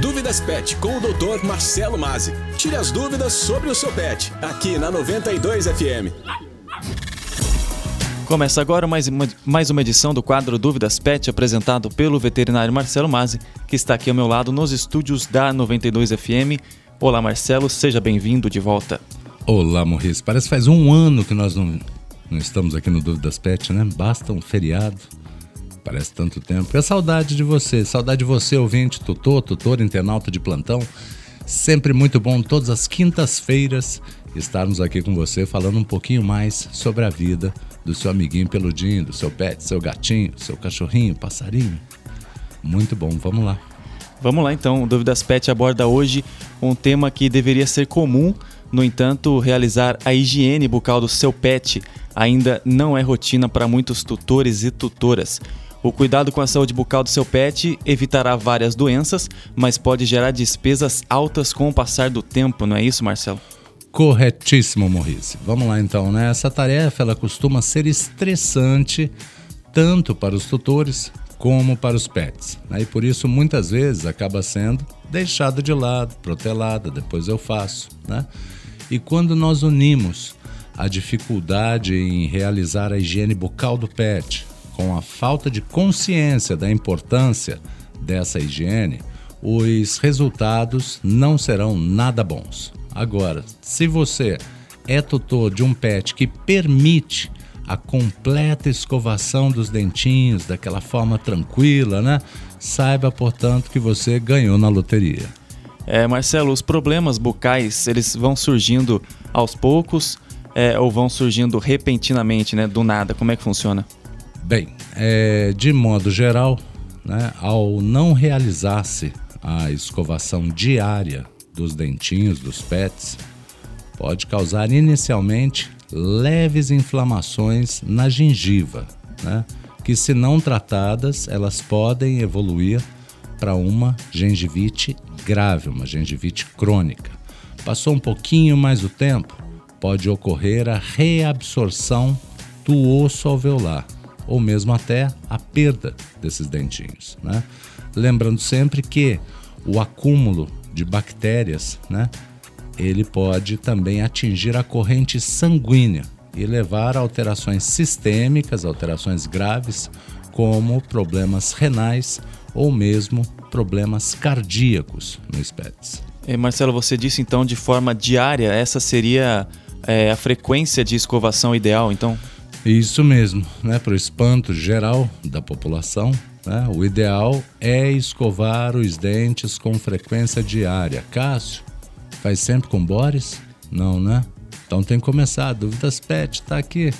Dúvidas Pet com o Dr. Marcelo Mazzi. Tire as dúvidas sobre o seu pet, aqui na 92 FM. Começa agora mais uma, mais uma edição do quadro Dúvidas Pet, apresentado pelo veterinário Marcelo Mazzi, que está aqui ao meu lado nos estúdios da 92 FM. Olá, Marcelo, seja bem-vindo de volta. Olá, Morris. Parece que faz um ano que nós não, não estamos aqui no Dúvidas Pet, né? Basta um feriado Parece tanto tempo. É saudade de você, saudade de você, ouvinte, tutor, tutor, internauta de plantão. Sempre muito bom, todas as quintas-feiras, estarmos aqui com você falando um pouquinho mais sobre a vida do seu amiguinho peludinho, do seu pet, seu gatinho, seu cachorrinho, passarinho. Muito bom, vamos lá. Vamos lá então, o Dúvidas Pet aborda hoje um tema que deveria ser comum, no entanto, realizar a higiene bucal do seu pet ainda não é rotina para muitos tutores e tutoras. O cuidado com a saúde bucal do seu pet evitará várias doenças, mas pode gerar despesas altas com o passar do tempo, não é isso, Marcelo? Corretíssimo, Maurice. Vamos lá então, né? Essa tarefa ela costuma ser estressante tanto para os tutores como para os pets. Né? E por isso muitas vezes acaba sendo deixada de lado, protelada, depois eu faço. Né? E quando nós unimos a dificuldade em realizar a higiene bucal do pet com a falta de consciência da importância dessa higiene, os resultados não serão nada bons. Agora, se você é tutor de um pet que permite a completa escovação dos dentinhos daquela forma tranquila, né? Saiba, portanto, que você ganhou na loteria. É, Marcelo, os problemas bucais, eles vão surgindo aos poucos é, ou vão surgindo repentinamente, né? Do nada. Como é que funciona? Bem, é, de modo geral, né, ao não realizar-se a escovação diária dos dentinhos dos pets, pode causar inicialmente leves inflamações na gengiva, né, que, se não tratadas, elas podem evoluir para uma gengivite grave, uma gengivite crônica. Passou um pouquinho mais o tempo, pode ocorrer a reabsorção do osso alveolar ou mesmo até a perda desses dentinhos. Né? Lembrando sempre que o acúmulo de bactérias, né, ele pode também atingir a corrente sanguínea e levar a alterações sistêmicas, alterações graves, como problemas renais ou mesmo problemas cardíacos nos pets. E Marcelo, você disse então de forma diária, essa seria é, a frequência de escovação ideal, então? Isso mesmo, né? Para o espanto geral da população, né? o ideal é escovar os dentes com frequência diária. Cássio, faz sempre com Boris? Não, né? Então tem que começar. Dúvidas PET está aqui.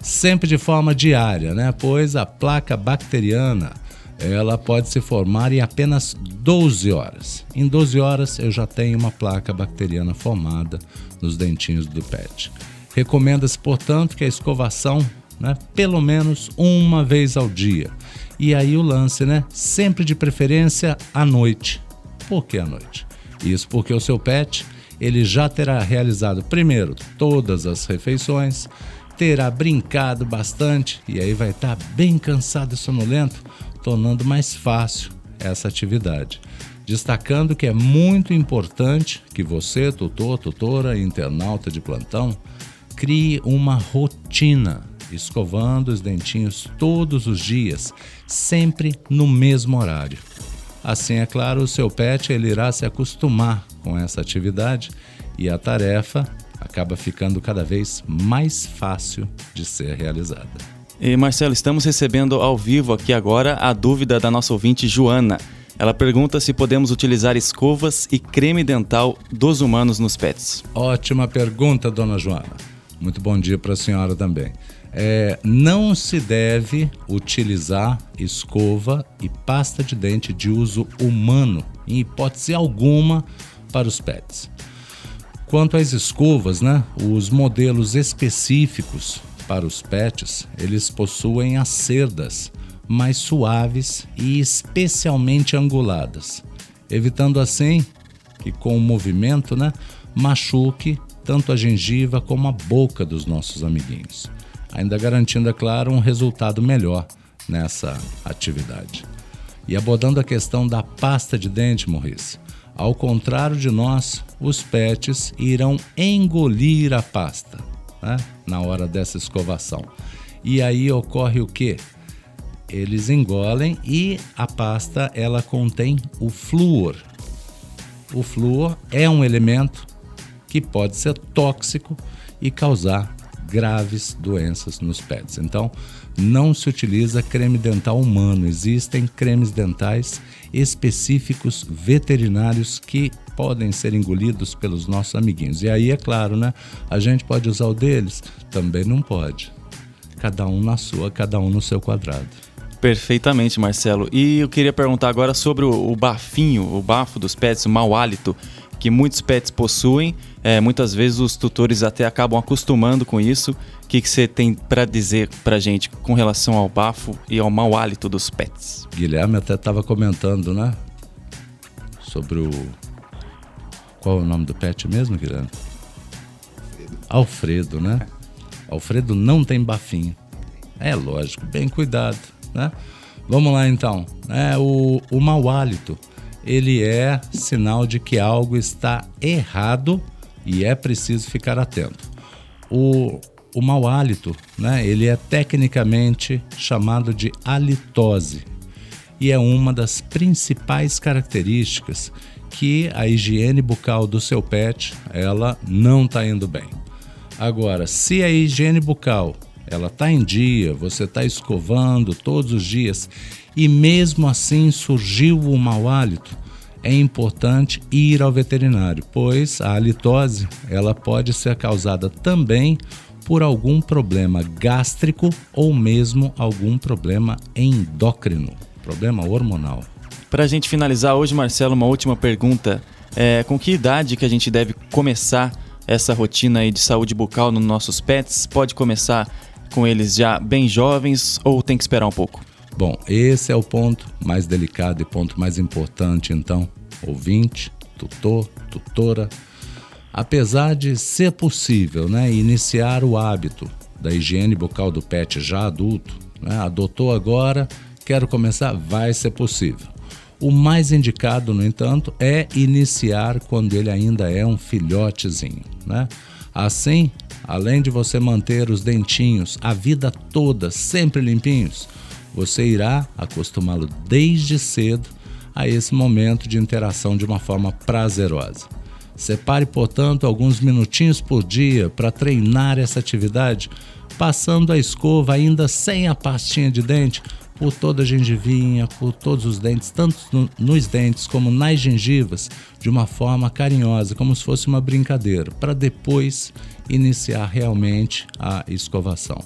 Sempre de forma diária, né? Pois a placa bacteriana ela pode se formar em apenas 12 horas. Em 12 horas eu já tenho uma placa bacteriana formada nos dentinhos do pet. Recomenda-se, portanto, que a escovação, né, pelo menos uma vez ao dia. E aí o lance, né? Sempre de preferência à noite. Por que à noite? Isso porque o seu pet, ele já terá realizado primeiro todas as refeições, terá brincado bastante e aí vai estar bem cansado e sonolento, tornando mais fácil essa atividade. Destacando que é muito importante que você, tutor, tutora, internauta de plantão, Crie uma rotina, escovando os dentinhos todos os dias, sempre no mesmo horário. Assim, é claro, o seu pet ele irá se acostumar com essa atividade e a tarefa acaba ficando cada vez mais fácil de ser realizada. E Marcelo, estamos recebendo ao vivo aqui agora a dúvida da nossa ouvinte Joana. Ela pergunta se podemos utilizar escovas e creme dental dos humanos nos pets. Ótima pergunta, dona Joana. Muito bom dia para a senhora também. É, não se deve utilizar escova e pasta de dente de uso humano, em hipótese alguma, para os pets. Quanto às escovas, né, os modelos específicos para os pets, eles possuem as cerdas mais suaves e especialmente anguladas, evitando assim que com o movimento, né, machuque tanto a gengiva como a boca dos nossos amiguinhos, ainda garantindo, é claro, um resultado melhor nessa atividade. E abordando a questão da pasta de dente, Morris, ao contrário de nós, os pets irão engolir a pasta né, na hora dessa escovação. E aí ocorre o que? Eles engolem e a pasta ela contém o flúor. O flúor é um elemento que pode ser tóxico e causar graves doenças nos pets. Então, não se utiliza creme dental humano. Existem cremes dentais específicos veterinários que podem ser engolidos pelos nossos amiguinhos. E aí, é claro, né? A gente pode usar o deles? Também não pode. Cada um na sua, cada um no seu quadrado. Perfeitamente, Marcelo. E eu queria perguntar agora sobre o, o bafinho, o bafo dos pets, o mau hálito que muitos pets possuem. É, muitas vezes os tutores até acabam acostumando com isso. O que, que você tem para dizer para gente com relação ao bafo e ao mau hálito dos pets? Guilherme até estava comentando, né? Sobre o. Qual é o nome do pet mesmo, Guilherme? Alfredo, né? Alfredo não tem bafinho. É lógico, bem cuidado, né? Vamos lá então. É, o, o mau hálito ele é sinal de que algo está errado e é preciso ficar atento. O, o mau hálito, né, ele é tecnicamente chamado de halitose e é uma das principais características que a higiene bucal do seu pet ela não está indo bem. Agora, se a higiene bucal ela está em dia, você está escovando todos os dias e mesmo assim surgiu o mau hálito, é importante ir ao veterinário, pois a halitose ela pode ser causada também por algum problema gástrico ou mesmo algum problema endócrino, problema hormonal. Para a gente finalizar hoje, Marcelo, uma última pergunta. É, com que idade que a gente deve começar essa rotina aí de saúde bucal nos nossos pets? Pode começar com eles já bem jovens ou tem que esperar um pouco? Bom, esse é o ponto mais delicado e ponto mais importante, então, ouvinte, tutor, tutora. Apesar de ser possível né, iniciar o hábito da higiene bucal do pet já adulto, né, adotou agora, quero começar, vai ser possível. O mais indicado, no entanto, é iniciar quando ele ainda é um filhotezinho. Né? Assim, além de você manter os dentinhos a vida toda sempre limpinhos, você irá acostumá-lo desde cedo a esse momento de interação de uma forma prazerosa. Separe, portanto, alguns minutinhos por dia para treinar essa atividade, passando a escova ainda sem a pastinha de dente por toda a gengivinha, por todos os dentes, tanto no, nos dentes como nas gengivas, de uma forma carinhosa, como se fosse uma brincadeira, para depois iniciar realmente a escovação.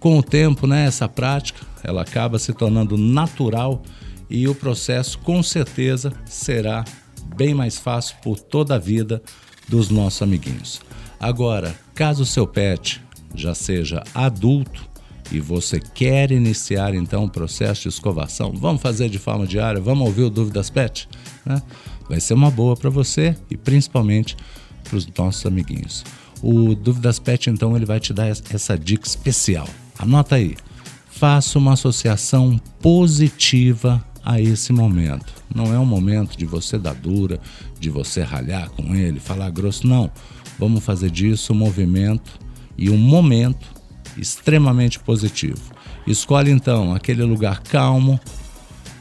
Com o tempo, né, essa prática ela acaba se tornando natural e o processo com certeza será bem mais fácil por toda a vida dos nossos amiguinhos. Agora, caso o seu pet já seja adulto e você quer iniciar então o processo de escovação, vamos fazer de forma diária, vamos ouvir o Dúvidas Pet, né? Vai ser uma boa para você e principalmente para os nossos amiguinhos. O Dúvidas Pet então ele vai te dar essa dica especial. Anota aí. Faça uma associação positiva a esse momento. Não é um momento de você dar dura, de você ralhar com ele, falar grosso, não. Vamos fazer disso um movimento e um momento extremamente positivo. Escolhe então aquele lugar calmo,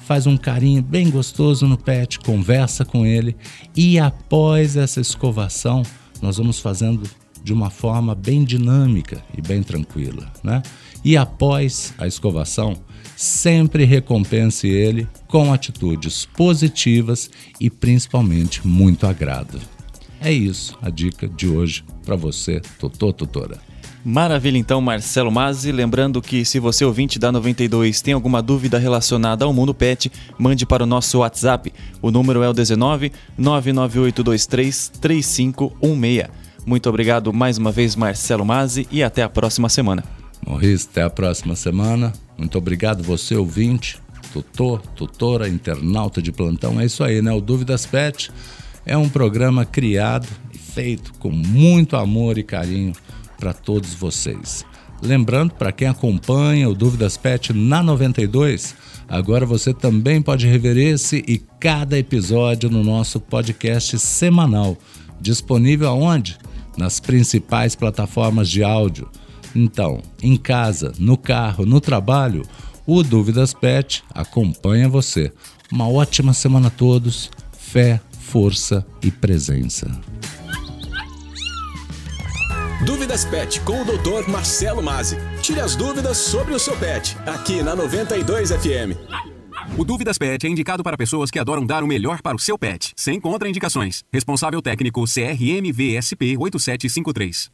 faz um carinho bem gostoso no pet, conversa com ele e após essa escovação, nós vamos fazendo de uma forma bem dinâmica e bem tranquila, né? E após a escovação, sempre recompense ele com atitudes positivas e principalmente muito agrado. É isso a dica de hoje para você, tutor, tutora. Maravilha, então, Marcelo Mazzi. Lembrando que se você ouvinte da 92 tem alguma dúvida relacionada ao mundo pet, mande para o nosso WhatsApp. O número é o 19 99823 3516. Muito obrigado mais uma vez, Marcelo Mazzi, e até a próxima semana. Maurício, até a próxima semana. Muito obrigado, você ouvinte, tutor, tutora, internauta de plantão. É isso aí, né? O Dúvidas Pet é um programa criado e feito com muito amor e carinho para todos vocês. Lembrando, para quem acompanha o Dúvidas Pet na 92, Agora você também pode rever esse e cada episódio no nosso podcast semanal, disponível aonde? Nas principais plataformas de áudio. Então, em casa, no carro, no trabalho, o Dúvidas Pet acompanha você. Uma ótima semana a todos. Fé, força e presença. Dúvidas Pet com o Dr. Marcelo Mazzi. Tire as dúvidas sobre o seu pet, aqui na 92 FM. O Dúvidas Pet é indicado para pessoas que adoram dar o melhor para o seu pet, sem contraindicações. Responsável técnico CRM VSP 8753.